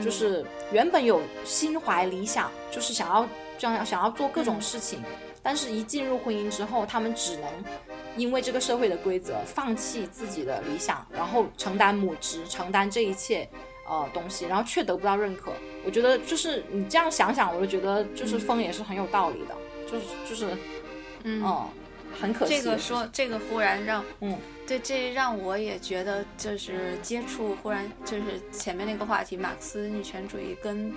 就是原本有心怀理想，就是想要这样想要做各种事情，但是一进入婚姻之后，他们只能因为这个社会的规则放弃自己的理想，然后承担母职，承担这一切呃东西，然后却得不到认可。我觉得就是你这样想想，我就觉得就是风也是很有道理的，就是就是嗯。很可惜。这个说，这个忽然让，嗯，对，这让我也觉得，就是接触忽然就是前面那个话题，马克思女权主义跟，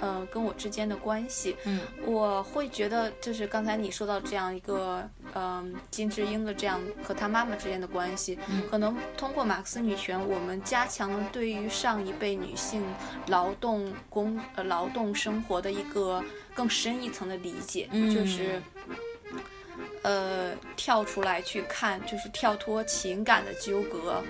呃，跟我之间的关系，嗯，我会觉得，就是刚才你说到这样一个，嗯，金智英的这样和她妈妈之间的关系，嗯，可能通过马克思女权，我们加强了对于上一辈女性劳动工呃劳动生活的一个更深一层的理解，嗯，就是。呃，跳出来去看，就是跳脱情感的纠葛，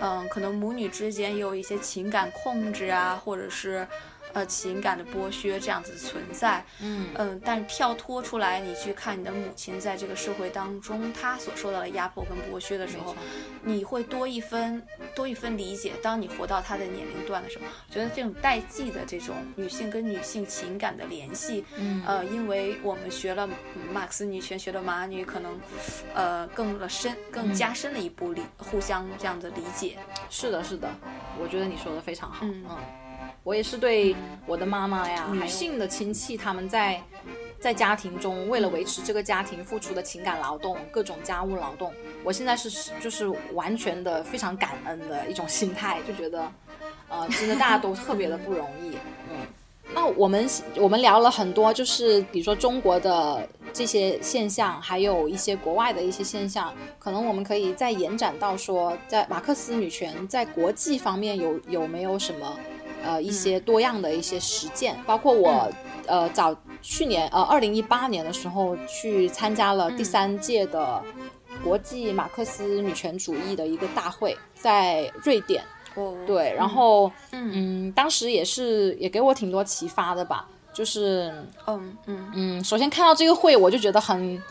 嗯，可能母女之间也有一些情感控制啊，或者是。呃，情感的剥削这样子存在，嗯嗯，但跳脱出来，你去看你的母亲在这个社会当中，她所受到的压迫跟剥削的时候，你会多一分多一分理解。当你活到她的年龄段的时候，觉得这种代际的这种女性跟女性情感的联系，嗯呃，因为我们学了马克思女权，学了马女，可能呃更了深，更加深了一步理，互相这样的理解。是的，是的，我觉得你说的非常好，嗯嗯。我也是对我的妈妈呀，女性的亲戚，他们在在家庭中为了维持这个家庭付出的情感劳动，各种家务劳动，我现在是就是完全的非常感恩的一种心态，就觉得，呃，真的大家都特别的不容易。嗯，那我们我们聊了很多，就是比如说中国的这些现象，还有一些国外的一些现象，可能我们可以再延展到说，在马克思女权在国际方面有有没有什么？呃，一些多样的一些实践，包括我，呃，早去年，呃，二零一八年的时候去参加了第三届的国际马克思女权主义的一个大会，在瑞典。哦，对，然后，嗯，当时也是也给我挺多启发的吧，就是，嗯嗯。嗯，首先看到这个会，我就觉得很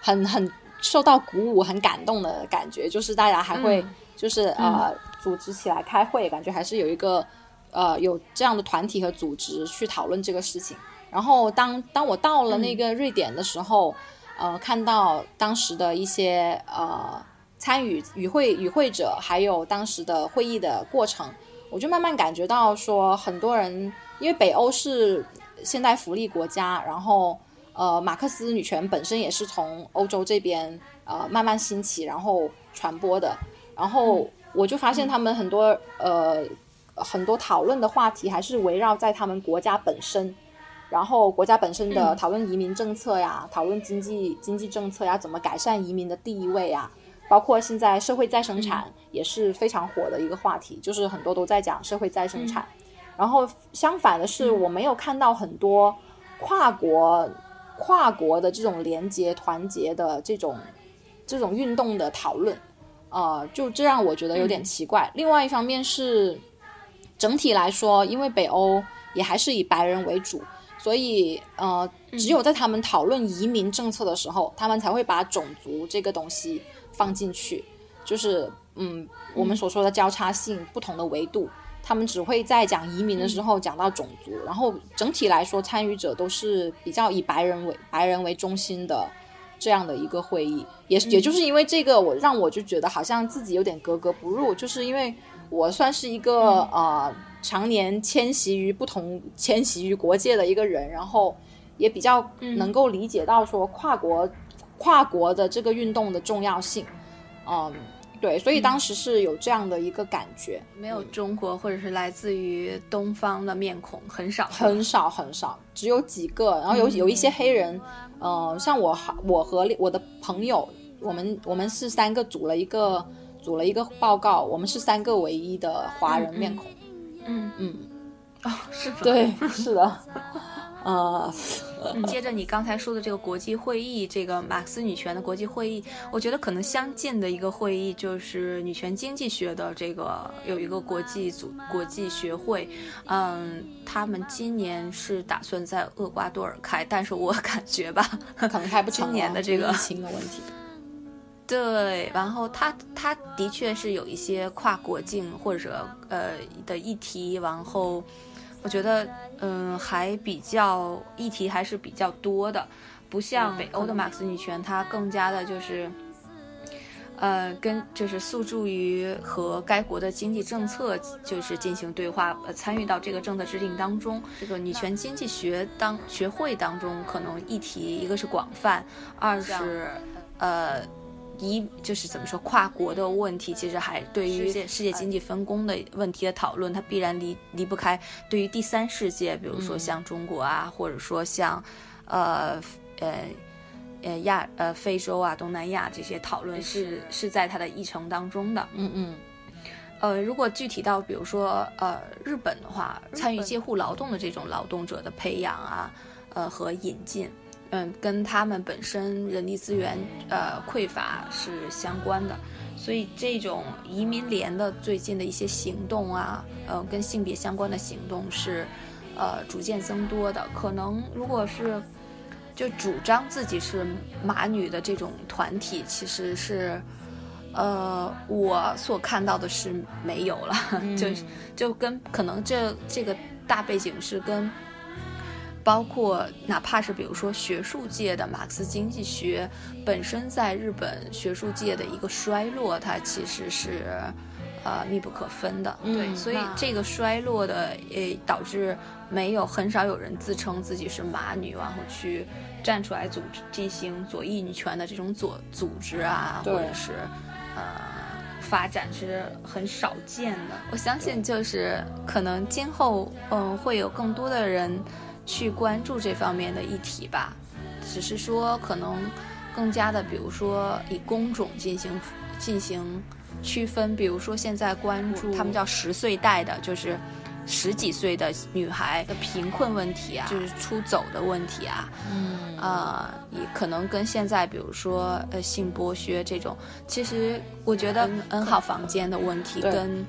很很受到鼓舞，很感动的感觉，就是大家还会就是呃组织起来开会，感觉还是有一个。呃，有这样的团体和组织去讨论这个事情。然后当当我到了那个瑞典的时候，呃，看到当时的一些呃参与与会与会者，还有当时的会议的过程，我就慢慢感觉到说，很多人因为北欧是现代福利国家，然后呃，马克思女权本身也是从欧洲这边呃慢慢兴起，然后传播的。然后我就发现他们很多呃。很多讨论的话题还是围绕在他们国家本身，然后国家本身的讨论移民政策呀，讨论经济经济政策呀，怎么改善移民的地位啊，包括现在社会再生产也是非常火的一个话题，就是很多都在讲社会再生产。然后相反的是，我没有看到很多跨国跨国的这种连接团结的这种这种运动的讨论，呃，就这让我觉得有点奇怪。另外一方面是。整体来说，因为北欧也还是以白人为主，所以呃，只有在他们讨论移民政策的时候，他们才会把种族这个东西放进去，就是嗯，我们所说的交叉性不同的维度，他们只会在讲移民的时候讲到种族，然后整体来说，参与者都是比较以白人为白人为中心的这样的一个会议，也也就是因为这个，我让我就觉得好像自己有点格格不入，就是因为。我算是一个呃常年迁徙于不同、迁徙于国界的一个人，然后也比较能够理解到说跨国、跨国的这个运动的重要性。嗯，对，所以当时是有这样的一个感觉。没有中国或者是来自于东方的面孔很少，很少很少，只有几个。然后有有一些黑人，呃，像我，我和我的朋友，我们我们是三个组了一个。组了一个报告，我们是三个唯一的华人面孔。嗯嗯，哦，是的对，*laughs* 是的。呃，接着你刚才说的这个国际会议，这个马克思女权的国际会议，我觉得可能相近的一个会议就是女权经济学的这个有一个国际组国际学会。嗯，他们今年是打算在厄瓜多尔开，但是我感觉吧，可能开不成。今年的这个疫情的问题。对，然后他他的确是有一些跨国境或者呃的议题，然后我觉得嗯还比较议题还是比较多的，不像北欧的马克思女权，它更加的就是呃，跟就是诉诸于和该国的经济政策就是进行对话，呃，参与到这个政策制定当中。这个女权经济学当学会当中，可能议题一个是广泛，二是呃，一就是怎么说跨国的问题，其实还对于世界经济分工的问题的讨论，它必然离离不开对于第三世界，比如说像中国啊，或者说像呃呃。呃亚呃非洲啊东南亚这些讨论是是在它的议程当中的，嗯嗯，呃如果具体到比如说呃日本的话，参与介护劳动的这种劳动者的培养啊，呃和引进，嗯跟他们本身人力资源呃匮乏是相关的，所以这种移民联的最近的一些行动啊，呃跟性别相关的行动是呃逐渐增多的，可能如果是。就主张自己是马女的这种团体，其实是，呃，我所看到的是没有了，*laughs* 就就跟可能这这个大背景是跟，包括哪怕是比如说学术界的马克思经济学本身在日本学术界的一个衰落，它其实是。呃，密不可分的，对，所以这个衰落的，呃，导致没有很少有人自称自己是马女，然后去站出来组织进行左翼女权的这种左组织啊，或者是呃发展是很少见的。我相信就是可能今后嗯会有更多的人去关注这方面的议题吧，只是说可能更加的，比如说以工种进行进行。区分，比如说现在关注他们叫十岁代的，就是十几岁的女孩的贫困问题啊，就是出走的问题啊，嗯。啊，也可能跟现在比如说呃性剥削这种，其实我觉得 N 号房间的问题跟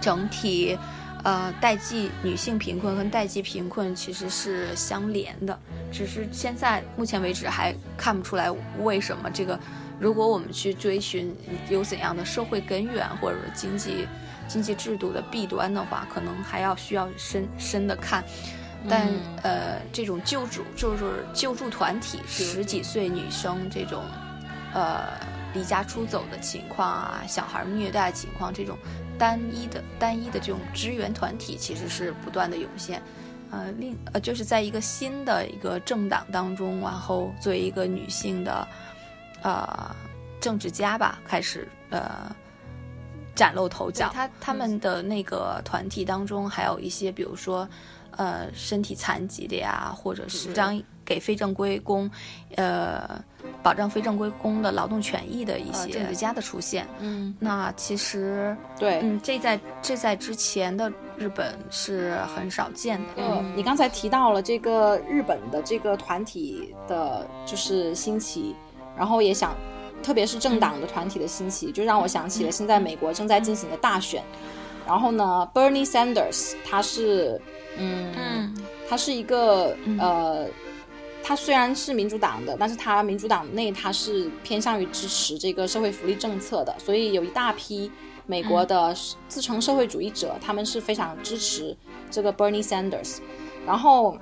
整体呃代际女性贫困跟代际贫困其实是相连的，只是现在目前为止还看不出来为什么这个。如果我们去追寻有怎样的社会根源，或者经济经济制度的弊端的话，可能还要需要深深的看。但呃，这种救助就是救助团体，十几岁女生这种呃离家出走的情况啊，小孩虐待情况，这种单一的单一的这种支援团体，其实是不断的涌现。呃，另呃就是在一个新的一个政党当中，然后作为一个女性的。呃，政治家吧，开始呃崭露头角。他他们的那个团体当中，还有一些，比如说呃身体残疾的呀，或者是张给非正规工，呃保障非正规工的劳动权益的一些政治家的出现。嗯，那其实对，嗯，这在这在之前的日本是很少见的。嗯，你刚才提到了这个日本的这个团体的，就是兴起。然后也想，特别是政党的团体的兴起，就让我想起了现在美国正在进行的大选。然后呢，Bernie Sanders，他是，嗯，他是一个呃，他虽然是民主党的，但是他民主党内他是偏向于支持这个社会福利政策的，所以有一大批美国的自称社会主义者，他们是非常支持这个 Bernie Sanders。然后。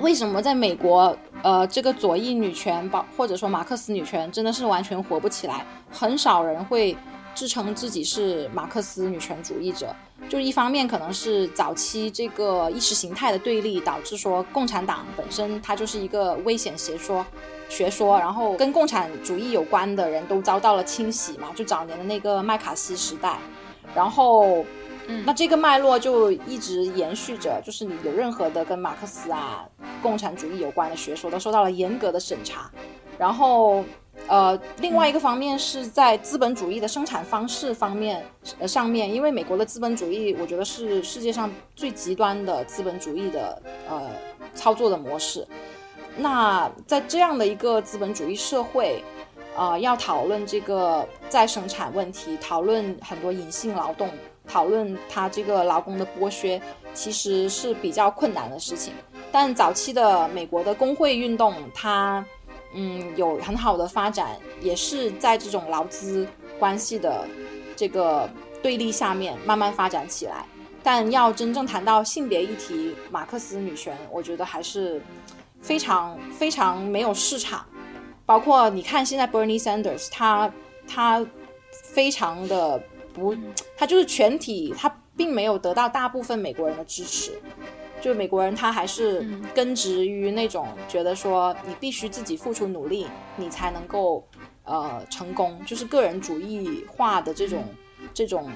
为什么在美国，呃，这个左翼女权，包或者说马克思女权，真的是完全活不起来？很少人会自称自己是马克思女权主义者。就一方面可能是早期这个意识形态的对立，导致说共产党本身它就是一个危险学说，学说，然后跟共产主义有关的人都遭到了清洗嘛。就早年的那个麦卡锡时代，然后。嗯那这个脉络就一直延续着，就是你有任何的跟马克思啊、共产主义有关的学说，都受到了严格的审查。然后，呃，另外一个方面是在资本主义的生产方式方面，呃，上面，因为美国的资本主义，我觉得是世界上最极端的资本主义的呃操作的模式。那在这样的一个资本主义社会，呃，要讨论这个再生产问题，讨论很多隐性劳动。讨论他这个劳工的剥削，其实是比较困难的事情。但早期的美国的工会运动，它嗯有很好的发展，也是在这种劳资关系的这个对立下面慢慢发展起来。但要真正谈到性别议题，马克思女权，我觉得还是非常非常没有市场。包括你看现在 Bernie Sanders，他他非常的不，他就是全体他并没有得到大部分美国人的支持。就美国人他还是根植于那种觉得说你必须自己付出努力，你才能够呃成功，就是个人主义化的这种这种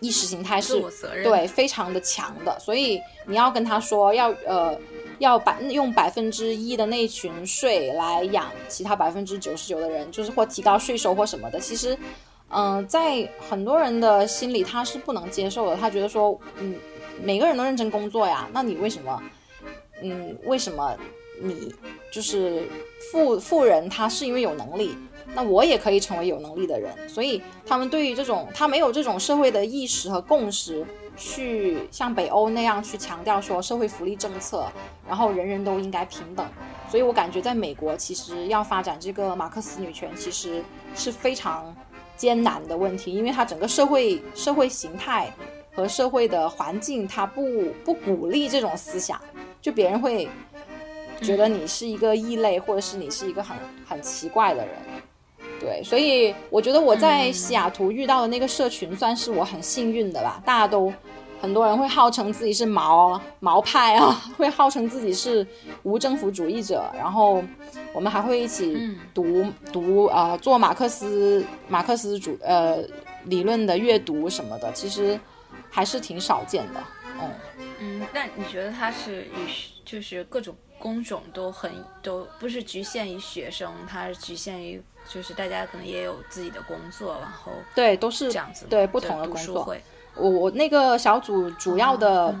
意识形态是对非常的强的，所以你要跟他说要呃要百用百分之一的那群税来养其他百分之九十九的人，就是或提高税收或什么的，其实嗯在很多人的心里他是不能接受的，他觉得说嗯。每个人都认真工作呀，那你为什么，嗯，为什么你就是富富人？他是因为有能力，那我也可以成为有能力的人。所以他们对于这种他没有这种社会的意识和共识，去像北欧那样去强调说社会福利政策，然后人人都应该平等。所以我感觉在美国，其实要发展这个马克思女权，其实是非常艰难的问题，因为它整个社会社会形态。和社会的环境，他不不鼓励这种思想，就别人会觉得你是一个异类，或者是你是一个很很奇怪的人，对，所以我觉得我在西雅图遇到的那个社群算是我很幸运的吧，大家都很多人会号称自己是毛毛派啊，*laughs* 会号称自己是无政府主义者，然后我们还会一起读读啊，做马克思马克思主呃理论的阅读什么的，其实。还是挺少见的，嗯嗯，那你觉得他是与就是各种工种都很都不是局限于学生，他是局限于就是大家可能也有自己的工作，然后对都是这样子，对不同的工作。我我那个小组主要的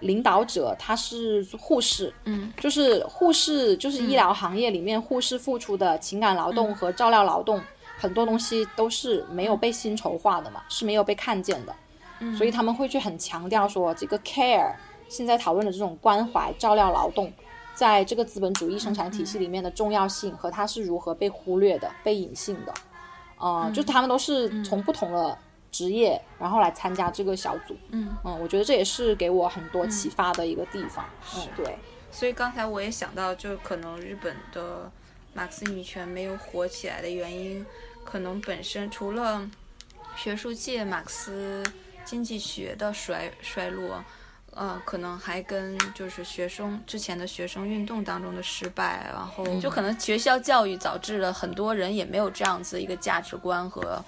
领导者他是护士，嗯，就是护士就是医疗行业里面护士付出的情感劳动和照料劳动，很多东西都是没有被薪酬化的嘛，是没有被看见的。所以他们会去很强调说，这个 care 现在讨论的这种关怀、照料、劳动，在这个资本主义生产体系里面的重要性和它是如何被忽略的、被隐性的，呃，就他们都是从不同的职业然后来参加这个小组。嗯嗯，我觉得这也是给我很多启发的一个地方。嗯，对。所以刚才我也想到，就可能日本的马克思女权没有火起来的原因，可能本身除了学术界马克思。经济学的衰衰落，呃，可能还跟就是学生之前的学生运动当中的失败，然后就可能学校教育导致了很多人也没有这样子一个价值观和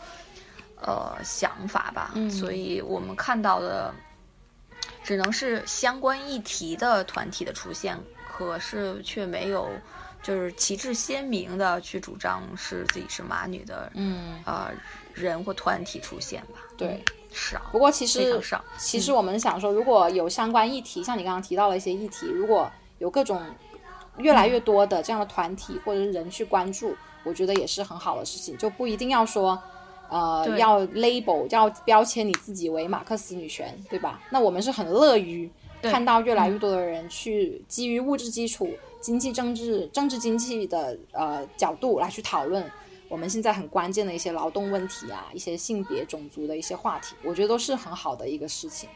呃想法吧，所以我们看到的只能是相关议题的团体的出现，可是却没有就是旗帜鲜明的去主张是自己是马女的，嗯，呃，人或团体出现吧，对。少，不过其实其实我们想说，如果有相关议题，像你刚刚提到了一些议题，如果有各种越来越多的这样的团体或者是人去关注，我觉得也是很好的事情，就不一定要说，呃，要 label 要标签你自己为马克思女权，对吧？那我们是很乐于看到越来越多的人去基于物质基础、经济、政治、政治经济的呃角度来去讨论。我们现在很关键的一些劳动问题啊，一些性别、种族的一些话题，我觉得都是很好的一个事情。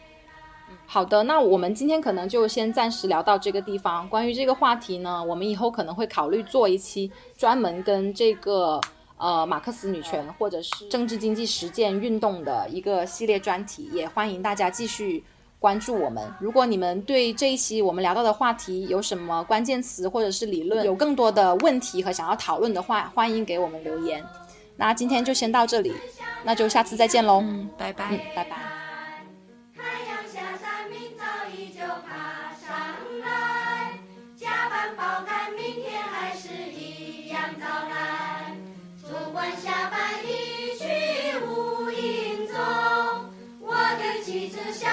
好的，那我们今天可能就先暂时聊到这个地方。关于这个话题呢，我们以后可能会考虑做一期专门跟这个呃马克思女权或者是政治经济实践运动的一个系列专题，也欢迎大家继续。关注我们。如果你们对这一期我们聊到的话题有什么关键词或者是理论，有更多的问题和想要讨论的话，欢迎给我们留言。那今天就先到这里，那就下次再见喽。嗯，拜拜。嗯，拜拜。小